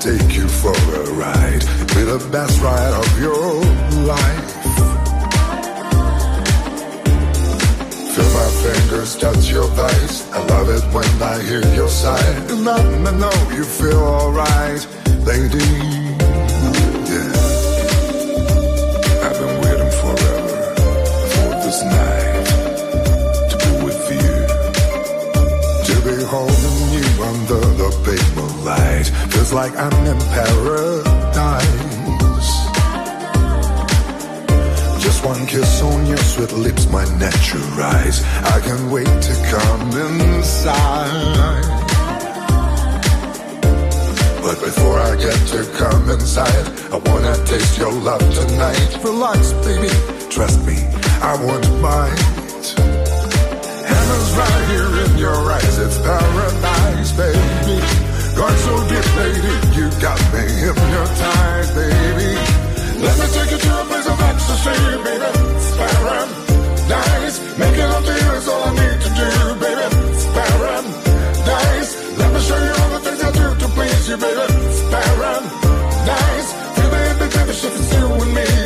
take you for a ride. Be the best ride of your life. Feel my fingers touch your face. I love it when I hear your sigh. Let me know you feel alright, lady. night. Feels like I'm in paradise. Just one kiss on your sweet lips, my natural eyes. I can't wait to come inside. But before I get to come inside, I wanna taste your love tonight. Relax, baby, trust me, I won't bite. Heaven's right here in your eyes, it's paradise, baby. Got so deep, lady, you got me hypnotized, baby. Let me take you to a place of ecstasy, baby. Paradise, making love to you is all I need to do, baby. Paradise, let me show you all the things I do to please you, baby. Paradise, feel the invitation, it's you and me.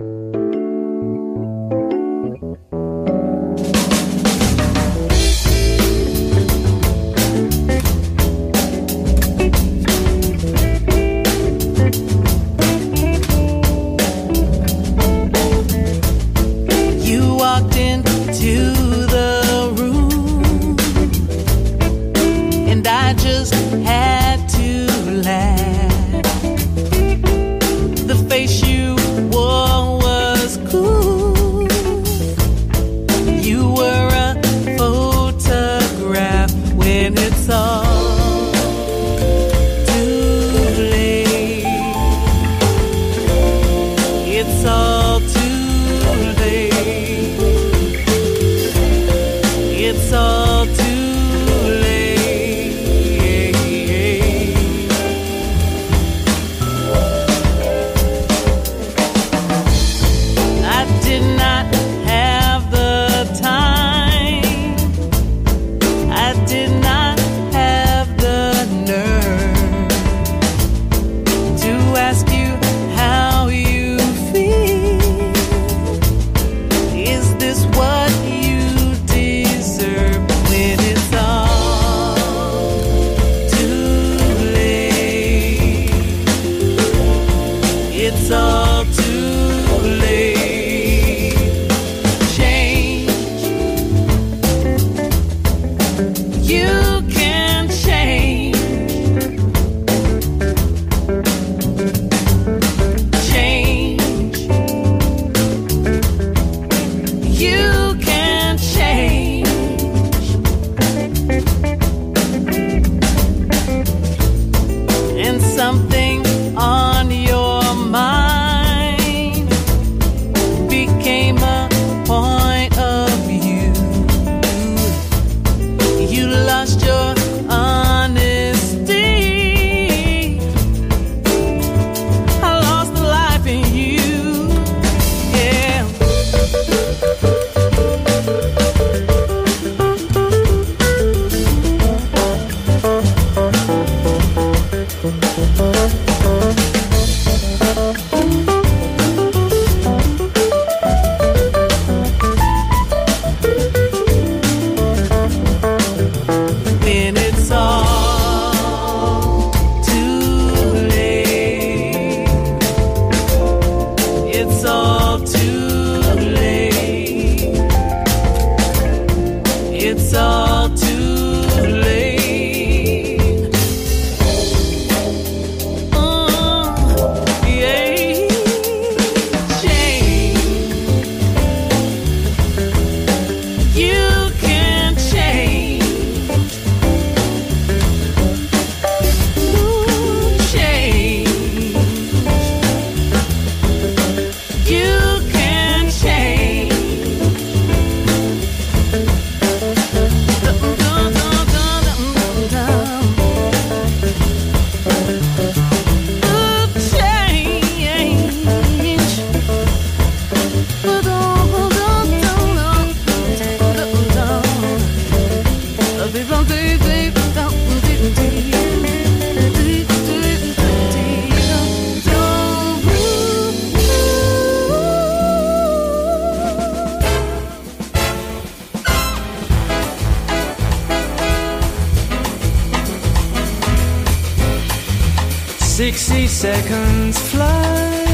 60 seconds fly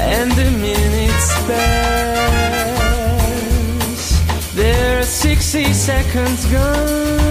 and the minutes pass. There are 60 seconds gone.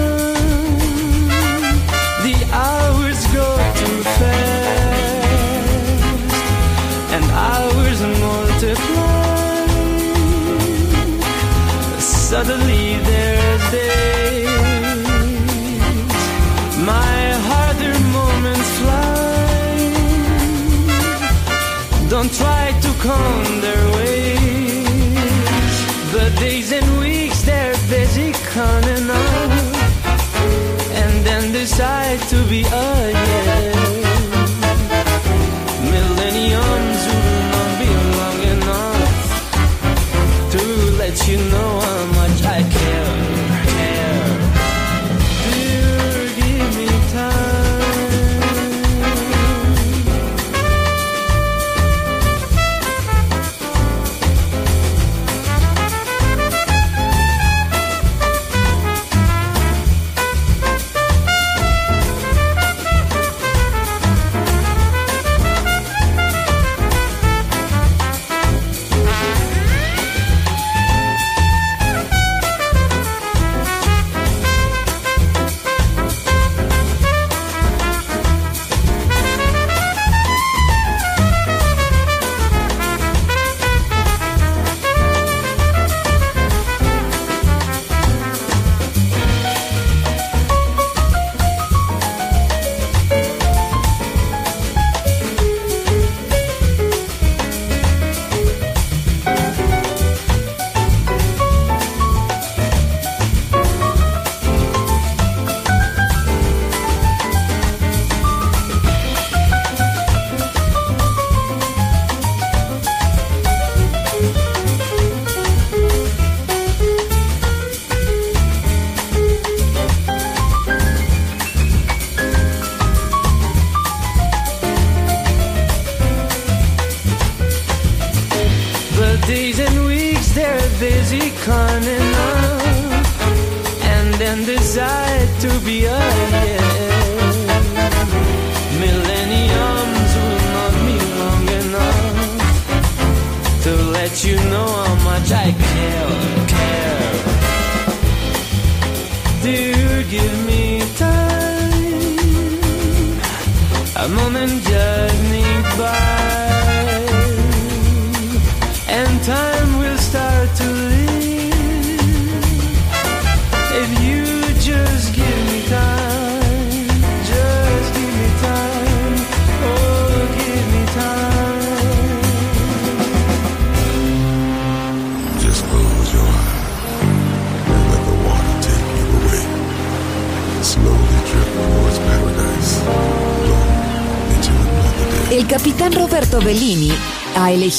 Try to calm their ways. The days and weeks they're busy conning on, and then decide to be again. Millenniums will not be long enough to let you know.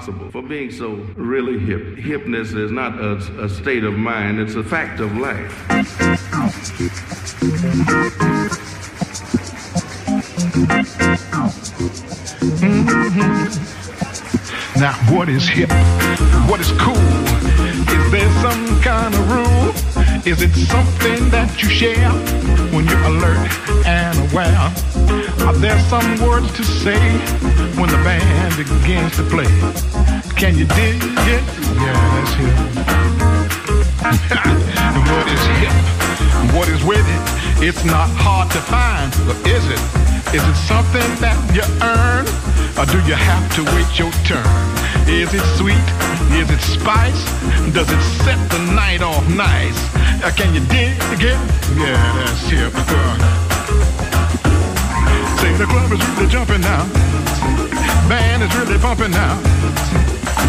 Possible for being so really hip. Hipness is not a, a state of mind, it's a fact of life. Now, what is hip? What is cool? Is there some kind of rule? Is it something that you share when you're alert and aware? Are there some words to say when the band begins to play? Can you dig it? Yeah, that's hip. what is hip? What is with it? It's not hard to find, but is it? Is it something that you earn? Or do you have to wait your turn? Is it sweet? Is it spice? Does it set the night off nice? Uh, can you dig it? Yeah, that's hip. Say the club is really jumping now. Band is really pumping now.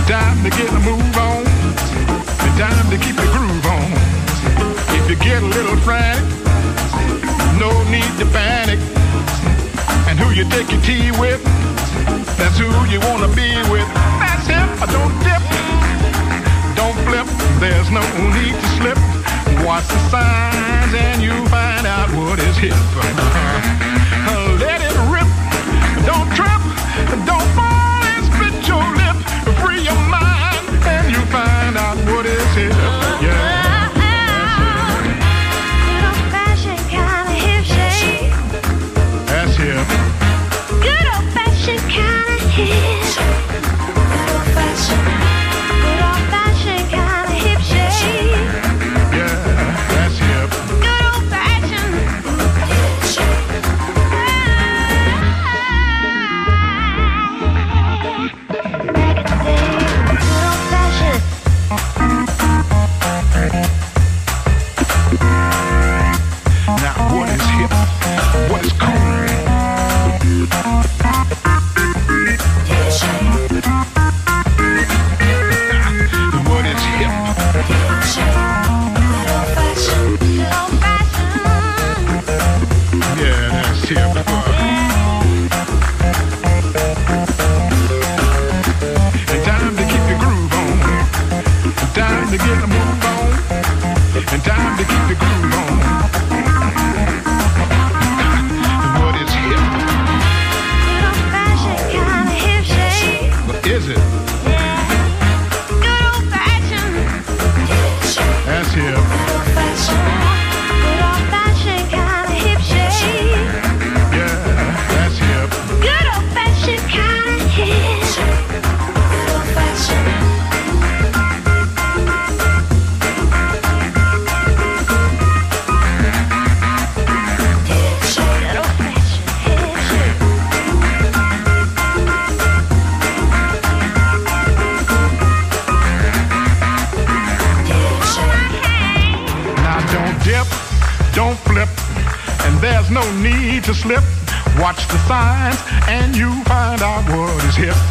Time to get a move on. Time to keep the groove on. If you get a little frantic, no need to panic. And who you take your tea with, that's who you wanna be with. That's him. Don't dip, don't flip. There's no need to slip. Watch the signs and you find out what is hip. Oh, let it the signs and you find out what is hip.